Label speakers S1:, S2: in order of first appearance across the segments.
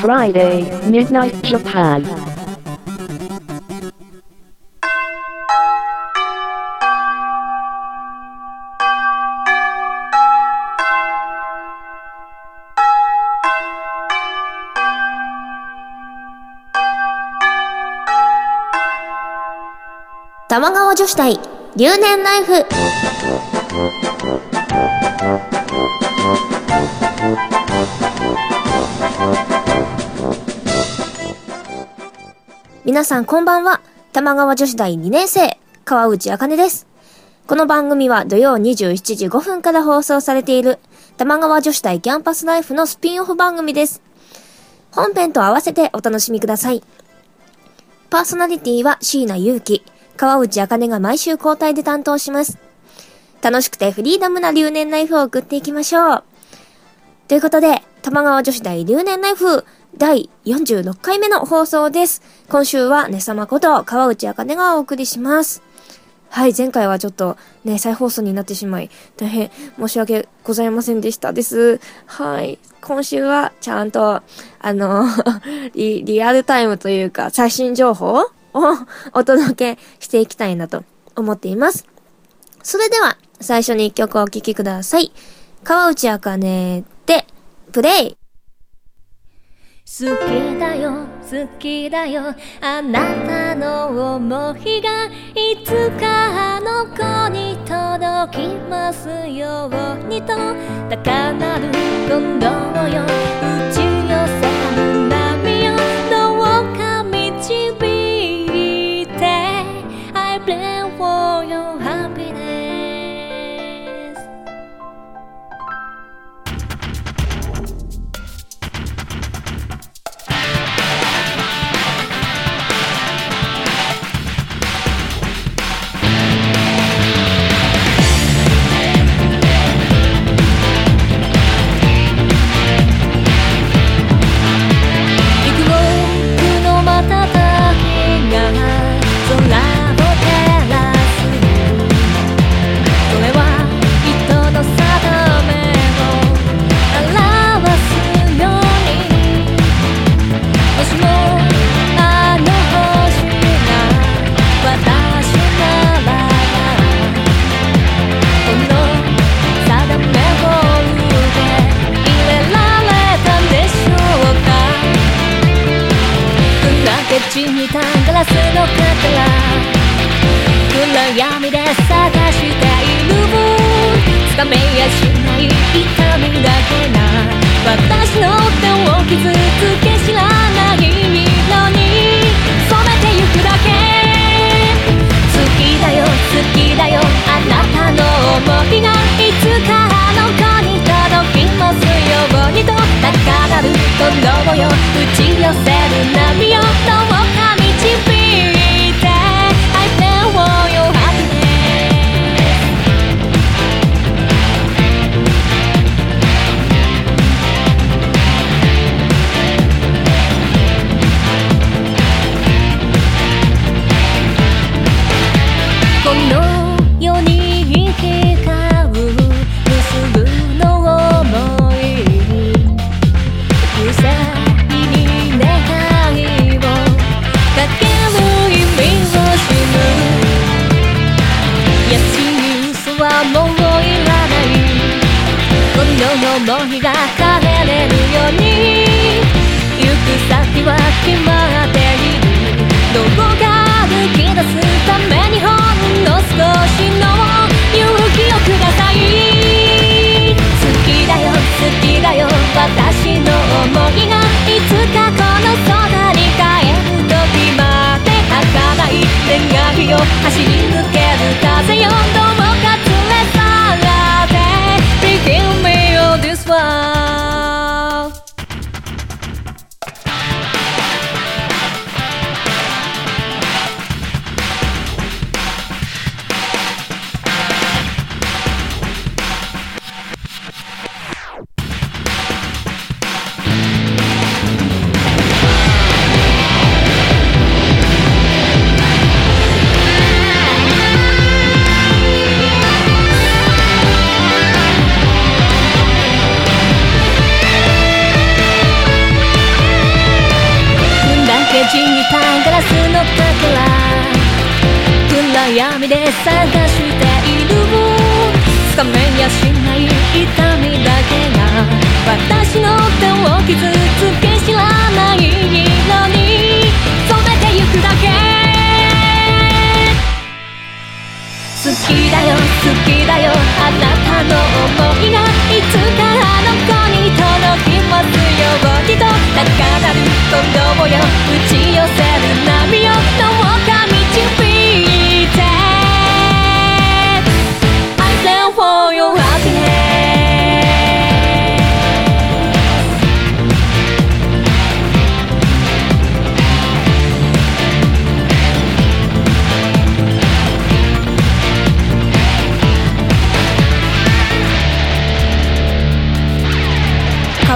S1: Friday, Midnight Japan.
S2: 玉川女子大留年ナイフ皆さんこんばんは玉川女子大2年生川内茜ですこの番組は土曜27時5分から放送されている玉川女子大キャンパスライフのスピンオフ番組です本編と合わせてお楽しみくださいパーソナリティは椎名祐希川内茜が毎週交代で担当します。楽しくてフリーダムな留年ライフを送っていきましょう。ということで、玉川女子大留年ライフ第46回目の放送です。今週はねさまこと川内茜がお送りします。はい、前回はちょっとね、再放送になってしまい、大変申し訳ございませんでしたです。はい。今週はちゃんと、あの、リリアルタイムというか、最新情報をお届けしていきたいなと思っています。それでは、最初に一曲をお聴きください。川内茜で、プレイ
S3: 好きだよ好きだよ。あなたの想いがいつかあの子に届きますようにと。高鳴る今度ようちよ。走り抜ける風よ。闇で探しているつかめやしない痛みだけが私の手を傷つけ知らないのに染めてゆくだけ好きだよ好きだよあなたの想い。がいつかあの子に届きますようにと高鳴る鼓動よ打ち寄せる波よ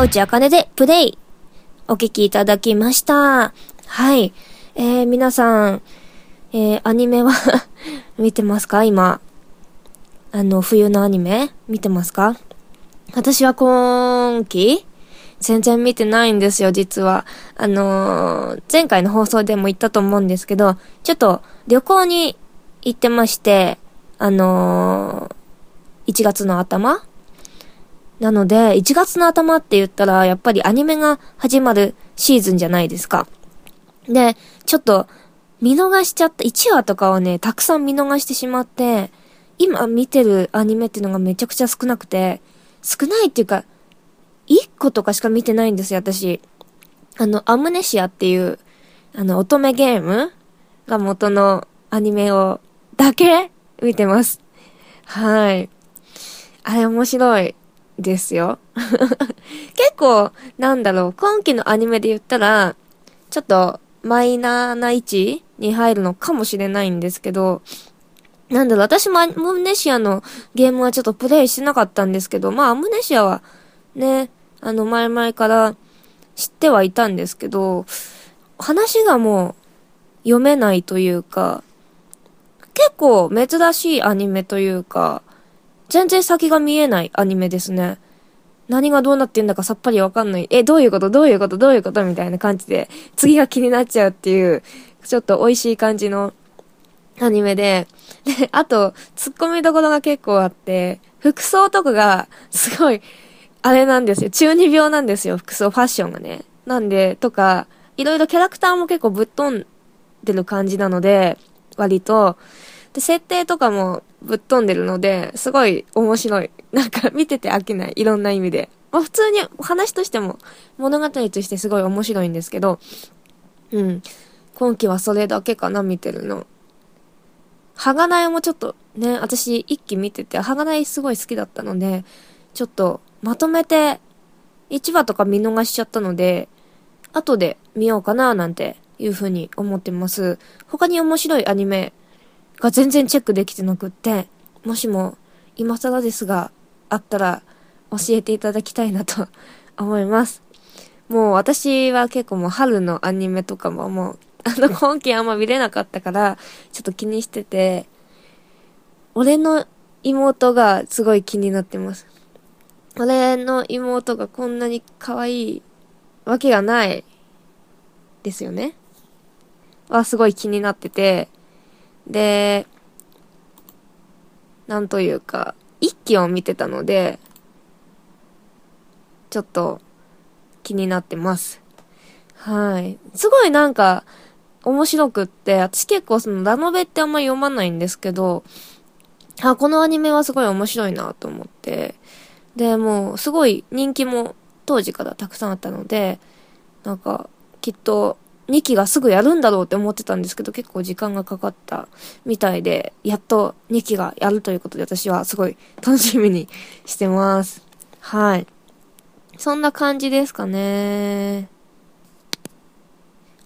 S2: 川内あかねでプレイ。お聞きいただきました。はい。えー、皆さん、えー、アニメは 見てますか？今。あの、冬のアニメ？見てますか？私は今期全然見てないんですよ、実は。あのー前回の放送でも言ったと思うんですけど、ちょっと旅行に行ってまして、あのー1月の頭なので、1月の頭って言ったら、やっぱりアニメが始まるシーズンじゃないですか。で、ちょっと、見逃しちゃった、1話とかはね、たくさん見逃してしまって、今見てるアニメっていうのがめちゃくちゃ少なくて、少ないっていうか、1個とかしか見てないんですよ、私。あの、アムネシアっていう、あの、乙女ゲームが元のアニメを、だけ見てます。はい。あれ面白いですよ。結構、なんだろう、今期のアニメで言ったら、ちょっとマイナーな位置に入るのかもしれないんですけど、なんだろう、私もアムネシアのゲームはちょっとプレイしてなかったんですけど、まあアムネシアはね、あの前々から知ってはいたんですけど、話がもう読めないというか、結構珍しいアニメというか、全然先が見えないアニメですね。何がどうなってんだかさっぱりわかんない。え、どういうこと？どういうこと？どういうこと？みたいな感じで、次が気になっちゃうっていう、ちょっと美味しい感じのアニメで、で、あと、突っ込みどころが結構あって、服装とかが、すごい、あれなんですよ。中二病なんですよ、服装、ファッションがね。なんで、とか、いろいろキャラクターも結構ぶっ飛んでる感じなので、割と、で、設定とかもぶっ飛んでるので、すごい面白い。なんか見てて飽きない。いろんな意味で。まあ普通に話としても物語としてすごい面白いんですけど、うん。今期はそれだけかな、見てるの。鋼もちょっとね、私一期見てて、鋼すごい好きだったので、ちょっとまとめて1話とか見逃しちゃったので、後で見ようかななんていう風に思ってます。他に面白いアニメが全然チェックできてなくって、もしも今更ですがあったら教えていただきたいなと思います。もう私は結構もう春のアニメとかももう、あの今期あんま見れなかったから、ちょっと気にしてて、俺の妹がすごい気になってます。俺の妹がこんなに可愛いわけがないですよね。はすごい気になってて、で、なんというか、一期を見てたので、ちょっと気になってます。はい。すごいなんか面白くって、私結構そのラノベってあんまり読まないんですけど、あ、このアニメはすごい面白いなと思って、で、もうすごい人気も当時からたくさんあったので、なんかきっと2期がすぐやるんだろうって思ってたんですけど、結構時間がかかったみたいで、やっと2期がやるということで私はすごい楽しみにしてます。はい。そんな感じですかね。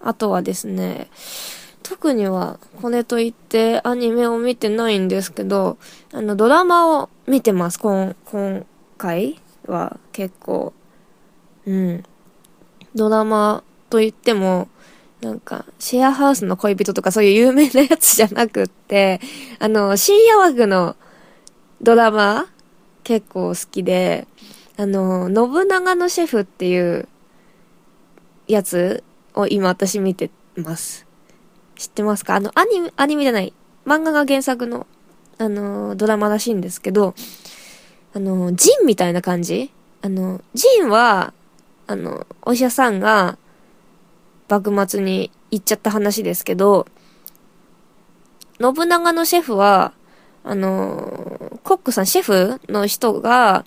S2: あとはですね、特にはこれといってアニメを見てないんですけど、あのドラマを見てます、今、今回は結構。うん。ドラマといっても、なんか、シェアハウスの恋人とかそういう有名なやつじゃなくって、あの、深夜枠のドラマ結構好きで、あの、信長のシェフっていうやつを今私見てます。知ってますか？あの、アニメ、アニメじゃない。漫画が原作の、あのドラマらしいんですけど、あのジンみたいな感じ？あの、ジンは、あの、お医者さんが、幕末に行っちゃった話ですけど、信長のシェフは、あの、コックさん、シェフの人が、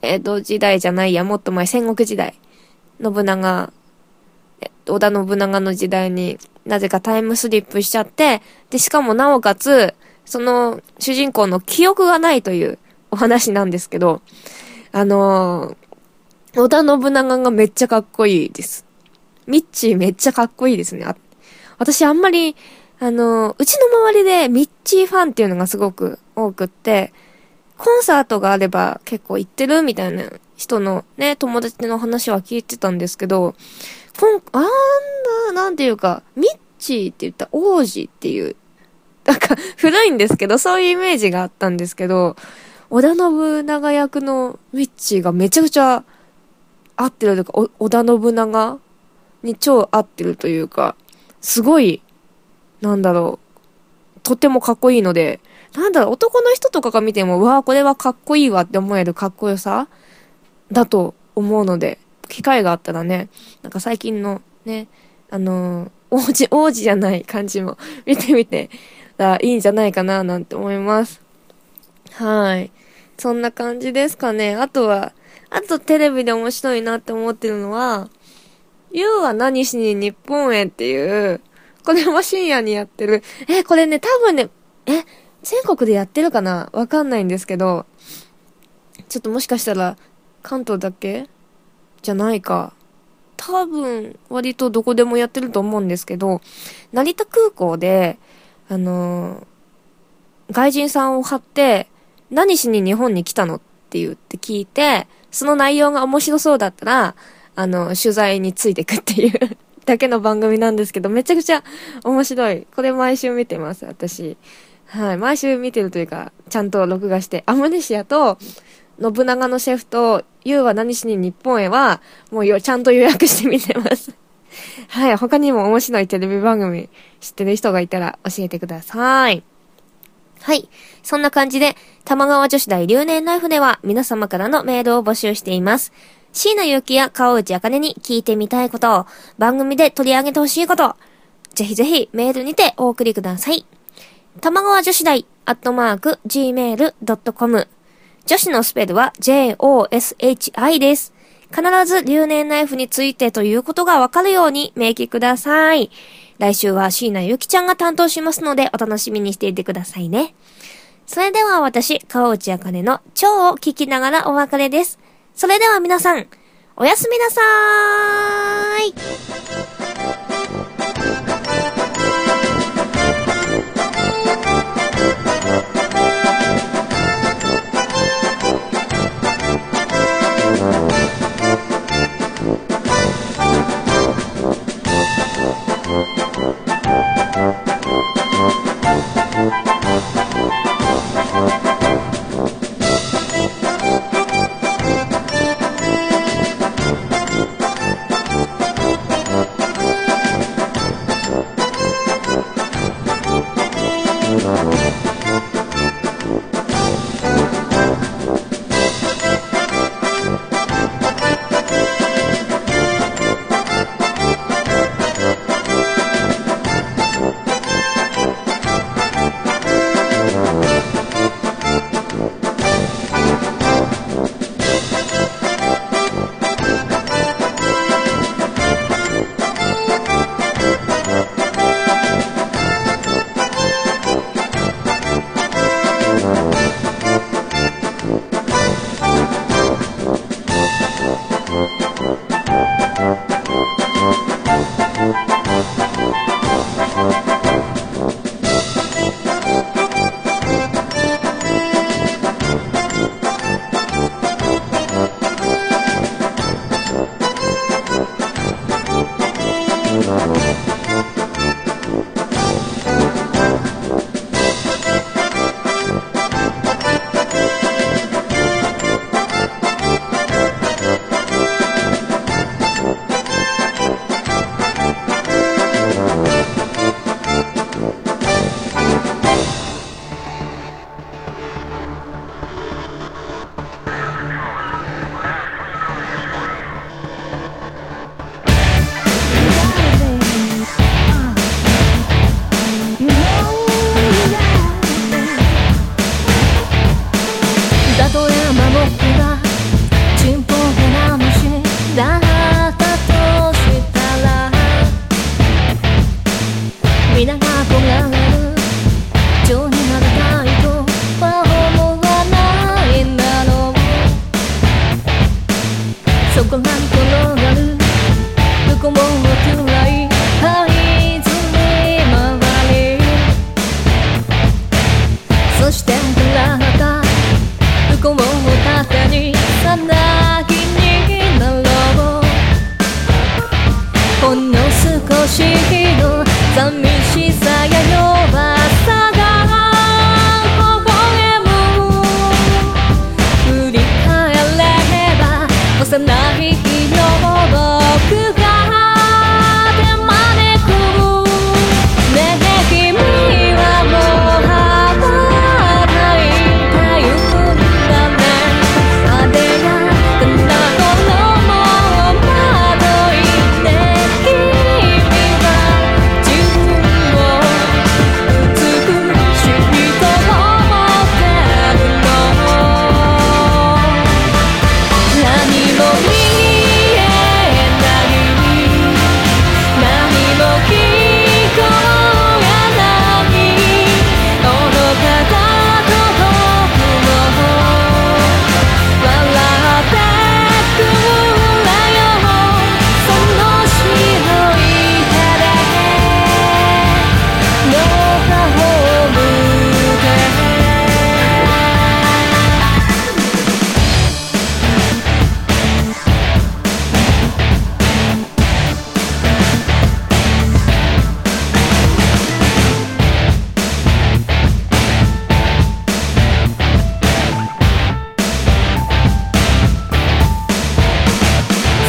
S2: 江戸時代じゃないや、もっと前、戦国時代、信長、織田信長の時代になぜかタイムスリップしちゃって、で、しかもなおかつ、その主人公の記憶がないというお話なんですけど、あのー織田信長がめっちゃかっこいいです。ミッチーめっちゃかっこいいですね。あ私あんまり、あのうちの周りでミッチーファンっていうのがすごく多くって、コンサートがあれば結構行ってるみたいな人のね、友達の話は聞いてたんですけど、こん、あんな、なんていうか、ミッチーって言った王子っていう、なんか古いんですけど、そういうイメージがあったんですけど、織田信長役のミッチーがめちゃくちゃ合ってるというか、織田信長に超合ってるというか、すごい、なんだろう、とてもかっこいいので、なんだろう、男の人とかが見ても、わあ、これはかっこいいわって思えるかっこよさだと思うので、機会があったらね、なんか最近のね、あのー王子、王子じゃない感じも 見てみてらいいんじゃないかななんて思います。はい。そんな感じですかね。あとは、あとテレビで面白いなって思ってるのは、ゆうは何しに日本へっていう、これも深夜にやってる。え、これね、多分ね、え、全国でやってるかな？わかんないんですけど、ちょっともしかしたら、関東だけ？じゃないか。多分、割とどこでもやってると思うんですけど、成田空港で、あのー外人さんを張って、何しに日本に来たの？って言って聞いて、その内容が面白そうだったら、あの、取材についてくっていう だけの番組なんですけど、めちゃくちゃ面白い。これ毎週見てます、私。はい。毎週見てるというか、ちゃんと録画して、アムネシアと、信長のシェフと、ユウは何しに日本へは、もうよ、ちゃんと予約して見てます。はい。他にも面白いテレビ番組知ってる人がいたら教えてください。はい。そんな感じで、玉川女子大留年ライフでは皆様からのメールを募集しています。椎名祐希や川内茜に聞いてみたいこと、番組で取り上げてほしいこと、ぜひぜひメールにてお送りください。玉川女子大、アットマーク、gmail.com。女子のスペルは joshi です。必ず留年ナイフについてということがわかるように明記ください。来週は椎名ゆきちゃんが担当しますのでお楽しみにしていてくださいね。それでは私、川内あかねの超を聞きながらお別れです。それでは皆さん、おやすみなさーい。
S3: Thank you.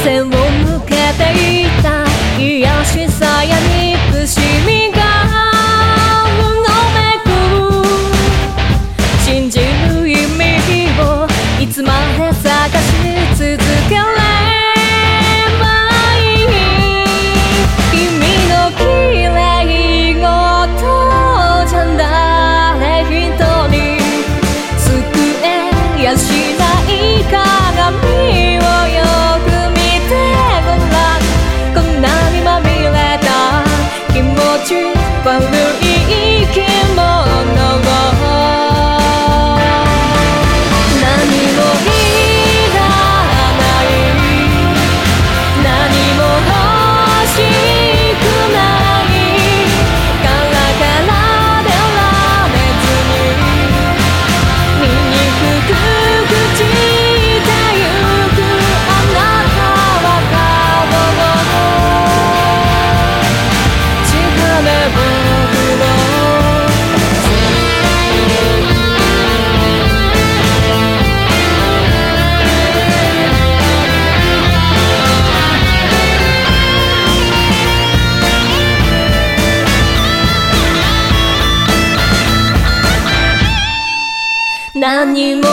S3: 在我。何も